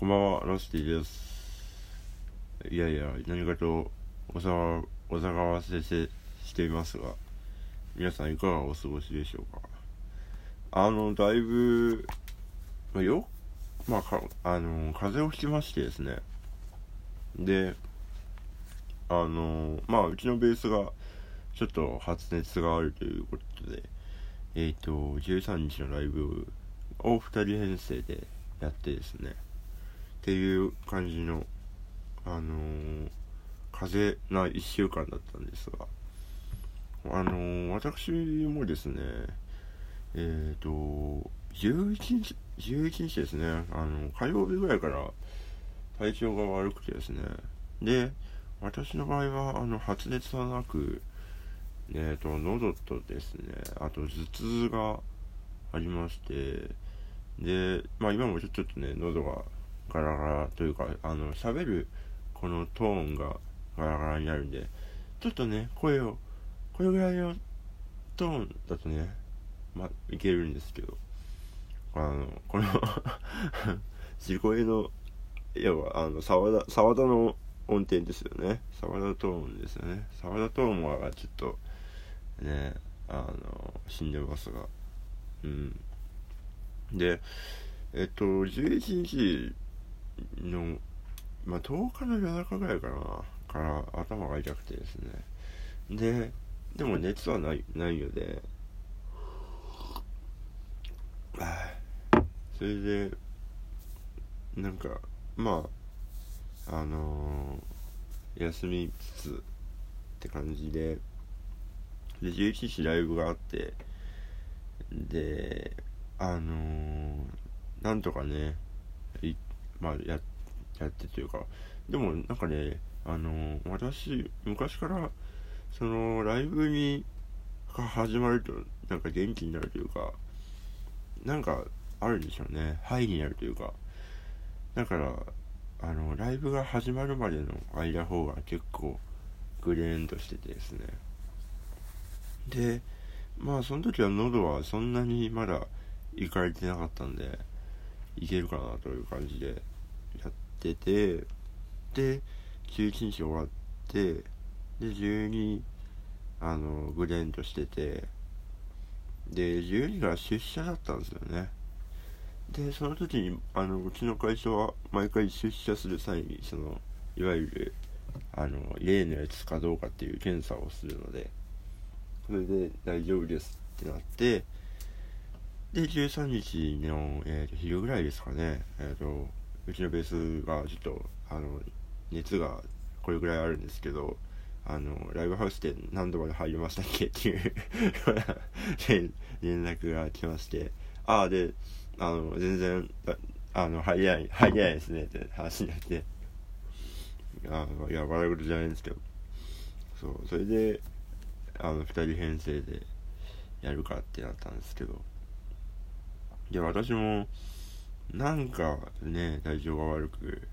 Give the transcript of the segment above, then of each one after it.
こんばんは、ロスティです。いやいや、何かとお騒お騒がせしていますが、皆さんいかがお過ごしでしょうか？あの、だいぶ、まあ、よ、まあ、か、あの、風邪をひきましてですね。で、あの、まあ、うちのベースが、ちょっと発熱があるということで、えっ、ー、と、13日のライブを2人編成でやってですね、っていう感じの、あのー、風な1週間だったんですが、あのー、私もですね、えっ、ー、と、11日、11日ですね、あの、火曜日ぐらいから体調が悪くてですね、で、私の場合は、あの、発熱はなく、えっ、と、喉とですね、あと頭痛がありまして、で、まあ今もちょっとね、喉がガラガラというか、あの、喋るこのトーンがガラガラになるんで、ちょっとね、声を、これぐらいのトーンだとね、まあ、いけるんですけど、あの、この地声の、要は、あの、沢田、沢田の音程ですよね。沢田トーンですよね。沢田トーンはちょっと、ね、あの、死んでますが、うん。で、えっと、11日の、まあ、10日の夜中ぐらいかな、から頭が痛くてですね。で、でも熱はない、ないよで、それで、なんか、まあ、あのー、休みつつって感じで、で、11日ライブがあって、で、あのー、なんとかね、行っまあ、や、やってというか、でもなんかね、あの、私、昔から、その、ライブに、が始まると、なんか元気になるというか、なんか、あるんでしょうね。ハイになるというか。だから、あの、ライブが始まるまでの間方が結構、グレーンとしててですね。で、まあ、その時は喉はそんなにまだ行かれてなかったんで、いけるかなという感じでてて、で、11日終わって、で、12、あの、グレンとしてて、で、12が出社だったんですよね。で、その時に、あの、うちの会社は毎回出社する際に、その、いわゆる、あの、例のやつかどうかっていう検査をするので、それで大丈夫ですってなって、で、13日の、えー、と昼ぐらいですかね、えっ、ー、と、うちのベースがちょっと、あの、熱がこれぐらいあるんですけど、あの、ライブハウスで何度まで入りましたっけ？っていう連絡が来まして、ああ、で、あの、全然、あの、入りない、入りないですねって話になって、あの、いや、笑い事じゃないんですけど、そう、それで、あの、二人編成でやるかってなったんですけど、で、私も、なんかね、体調が悪く、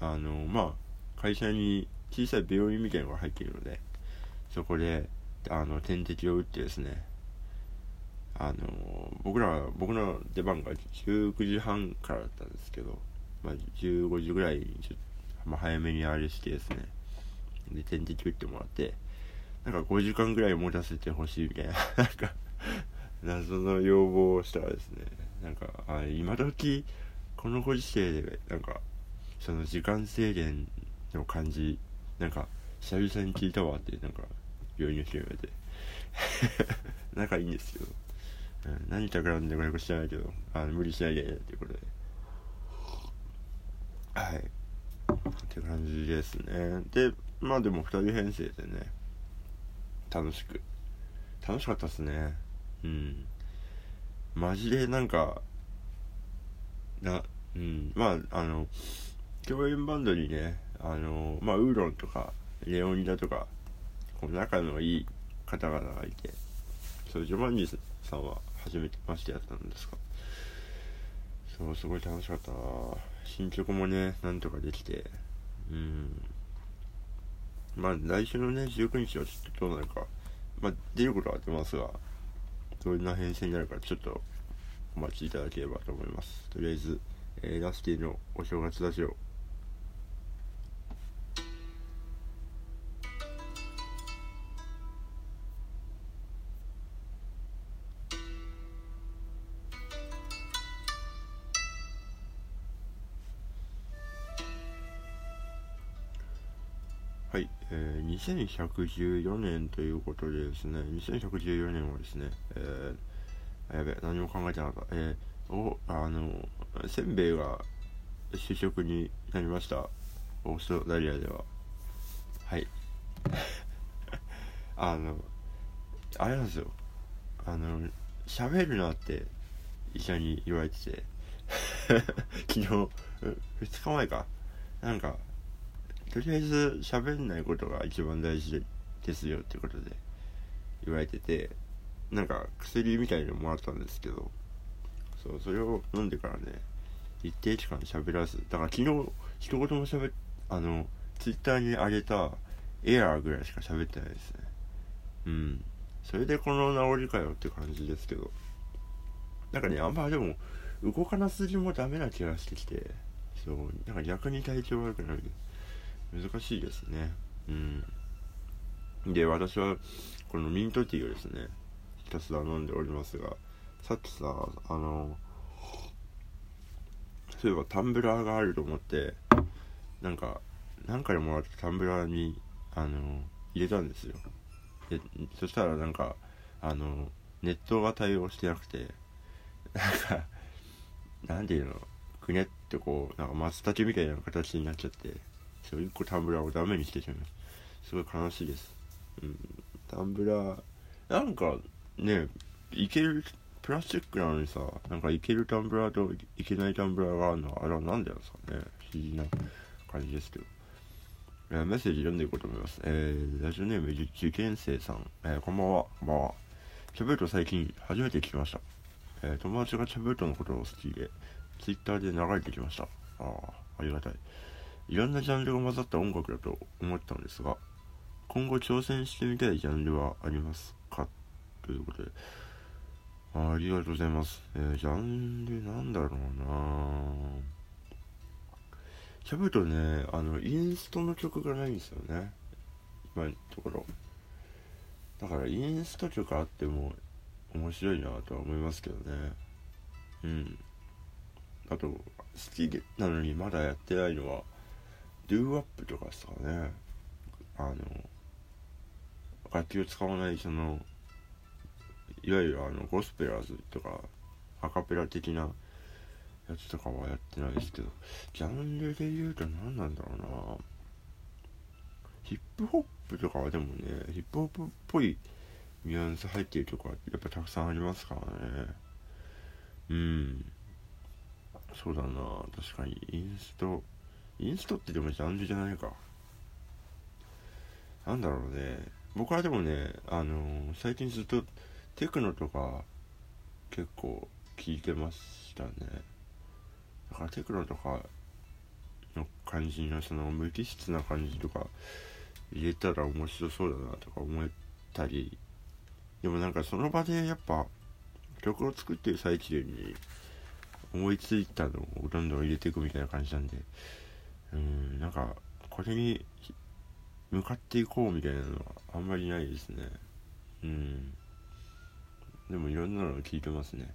あの、まあ、会社に小さい病院みたいなのが入っているので、そこで、あの、点滴を打ってですね、あの、僕ら、僕の出番が19時半からだったんですけど、まあ、15時ぐらいにちょっと、まあ、早めにあれしてですね、で、点滴打ってもらって、なんか5時間ぐらい持たせてほしいみたいな、なんか 謎の要望をしたらですねなんかあ今時このご時世でなんかその時間制限の感じなんか久々に聞いたわってなんか病院の人言われて。仲いいんですよ、うん、何企んでこれか知らないけど。あ無理しないでっていうことで。はい。って感じですね。でまあでも2人編成でね楽しく。楽しかったっすね。うん。マジでなんかなうん。まああの共演バンドにねあのまあウーロンとかレオニダとかこの仲のいい方々がいてそうジョバンニさんは初めてましてやったんですか？そうすごい楽しかったな。進捗もねなんとかできてうん。まあ来週のね19日はちょっとどうなるかまあ出ることは出ますがどんな編成になるかちょっとお待ちいただければと思います。とりあえず、えー、ラスティのお正月ラジオはい、えー、2114年ということでですね、2114年はですね、えー、やべ、何も考えてなかった。えー、お、あの、せんべいが主食になりました。オーストラリアでは。はい。あの、あれなんですよ。あの、喋るなって医者に言われてて、昨日、2日前か。なんか、とりあえず喋んないことが一番大事ですよってことで言われててなんか薬みたいのもらったんですけどそうそれを飲んでからね一定期間喋らずだから昨日一言も喋っあのツイッターに上げたエアーぐらいしか喋ってないですね。うん。それでこの治りかよって感じですけど。なんかねあんまでも動かなすぎもダメな気がしてきてそうなんか逆に体調悪くなるです難しいですね。うん。で私はこのミントティーをですねひたすら飲んでおりますがさっきさあのそういえばタンブラーがあると思ってなんか何回もらったタンブラーにあの入れたんですよ。でそしたらなんかあのネットが対応してなくてなんかなんていうのくねってこうなんか松茸みたいな形になっちゃって。そう、1個タンブラーをダメにしてしまいます。すごい悲しいです。うん、タンブラー、なんかね、いける、プラスチックなのにさ、なんかいけるタンブラーといけないタンブラーがあるのは、あれは何でなんですかね。不思議な感じですけど。えー、メッセージ読んでいこうと思います。えー、ラジオネーム受験生さん、えー、こんばんは、こんばんは。チャブート最近初めて聞きました。えー、友達がチャブートのことを好きで、ツイッターで流れてきました。ああ、ありがたい。いろんなジャンルが混ざった音楽だと思ったんですが、今後挑戦してみたいジャンルはありますか？ということで、ありがとうございます。えー、ジャンルなんだろうなしゃべるとね、あの、インストの曲がないんですよね。今のところ。だから、インスト曲あっても面白いなとは思いますけどね。うん。あと、好きなのにまだやってないのは、ドゥーアップとかですかね。あの楽器を使わないそのいわゆるあのゴスペラーズとかアカペラ的なやつとかはやってないですけどジャンルで言うと何なんだろうな。ヒップホップとかはでもねヒップホップっぽいニュアンス入ってるとかやっぱたくさんありますからね。うん。そうだな。確かにインストインストってでもジャンルじゃないか。なんだろうね。僕はでもね、あのー、最近ずっとテクノとか結構聞いてましたね。だからテクノとかの感じのその無機質な感じとか入れたら面白そうだなとか思ったり、でもなんかその場でやっぱ曲を作ってる最中に思いついたのをどんどん入れていくみたいな感じなんで、うんなんかこれに向かっていこうみたいなのはあんまりないですね。うん。でもいろんなの聞いてますね。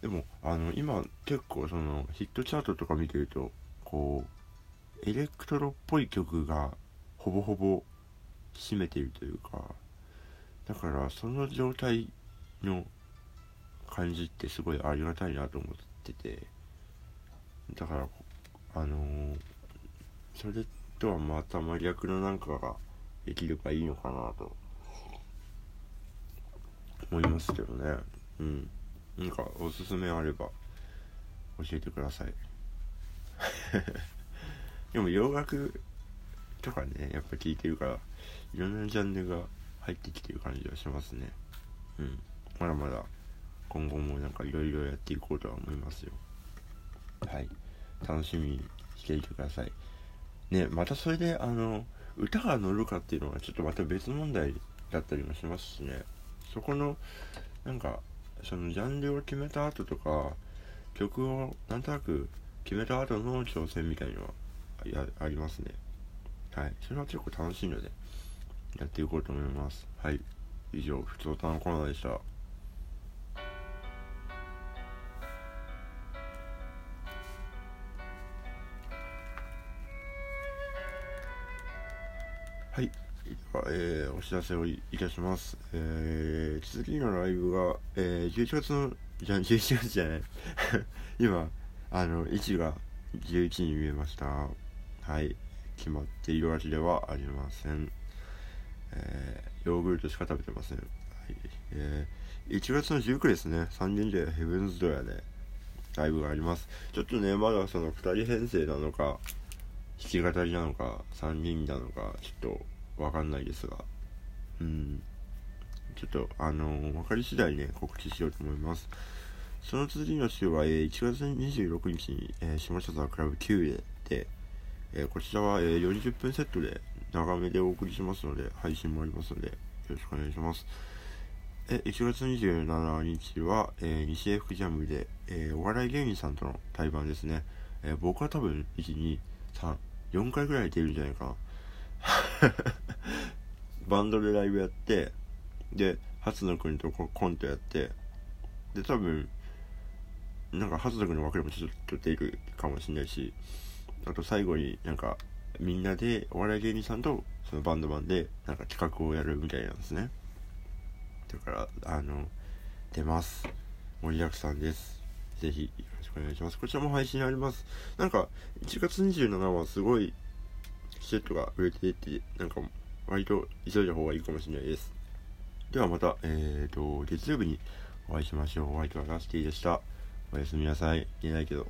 でもあの今結構そのヒットチャートとか見てるとこうエレクトロっぽい曲がほぼほぼ占めているというかだからその状態の感じってすごいありがたいなと思っててだからあのー、それとはまた真逆のなんかができればいいのかなと。思いますけどね。うん。なんかおすすめあれば教えてください。でも洋楽とかねやっぱ聞いてるからいろんなジャンルが入ってきてる感じはしますね。うん。まだまだ今後もなんかいろいろやっていこうとは思いますよ。はい。楽しみにしていてください。ねまたそれであの歌が乗るかっていうのはちょっとまた別問題だったりもしますしね。そこのなんかそのジャンルを決めた後とか曲をなんとなく決めた後の挑戦みたいのはやありますね。はい。それは結構楽しいのでやっていこうと思います。はい。以上ふつおたのコーナーでした。えー、お知らせをいたします。えー、次のライブが、えー、11月の、じゃ、11月じゃない。今、あの、位置が11に見えました。はい、決まっているわけではありません。えー、ヨーグルトしか食べてません。はい、えー、1月の19ですね、3人でヘブンズドアでライブがあります。ちょっとね、まだその2人編成なのか、弾き語りなのか3人なのかちょっとわかんないですが。うん。ちょっとあのー、分かり次第ね告知しようと思います。その次の週は、えー、1月26日に、えー、下北沢クラブ9で、えー、こちらは、えー、40分セットで長めでお送りしますので配信もありますのでよろしくお願いします。え1月27日は、えー、西江福ジャムで、えー、お笑い芸人さんとの対バンですね、えー、僕は多分1、2、3、4回ぐらい出るんじゃないかな。バンドでライブやってで初野くんとコントやってで多分なんか初野くんの枠でもちょっと出るかもしれないしあと最後になんかみんなでお笑い芸人さんとそのバンドマンでなんか企画をやるみたいなんですねだからあの出ます盛りだくさんですぜひよろしくお願いします。こちらも配信あります。なんか、1月27はすごい、シェットが売れていて、なんか、割と急いだ方がいいかもしれないです。ではまた、えーと、月曜日にお会いしましょう。お相手はガスティでした。おやすみなさい。言えないけど。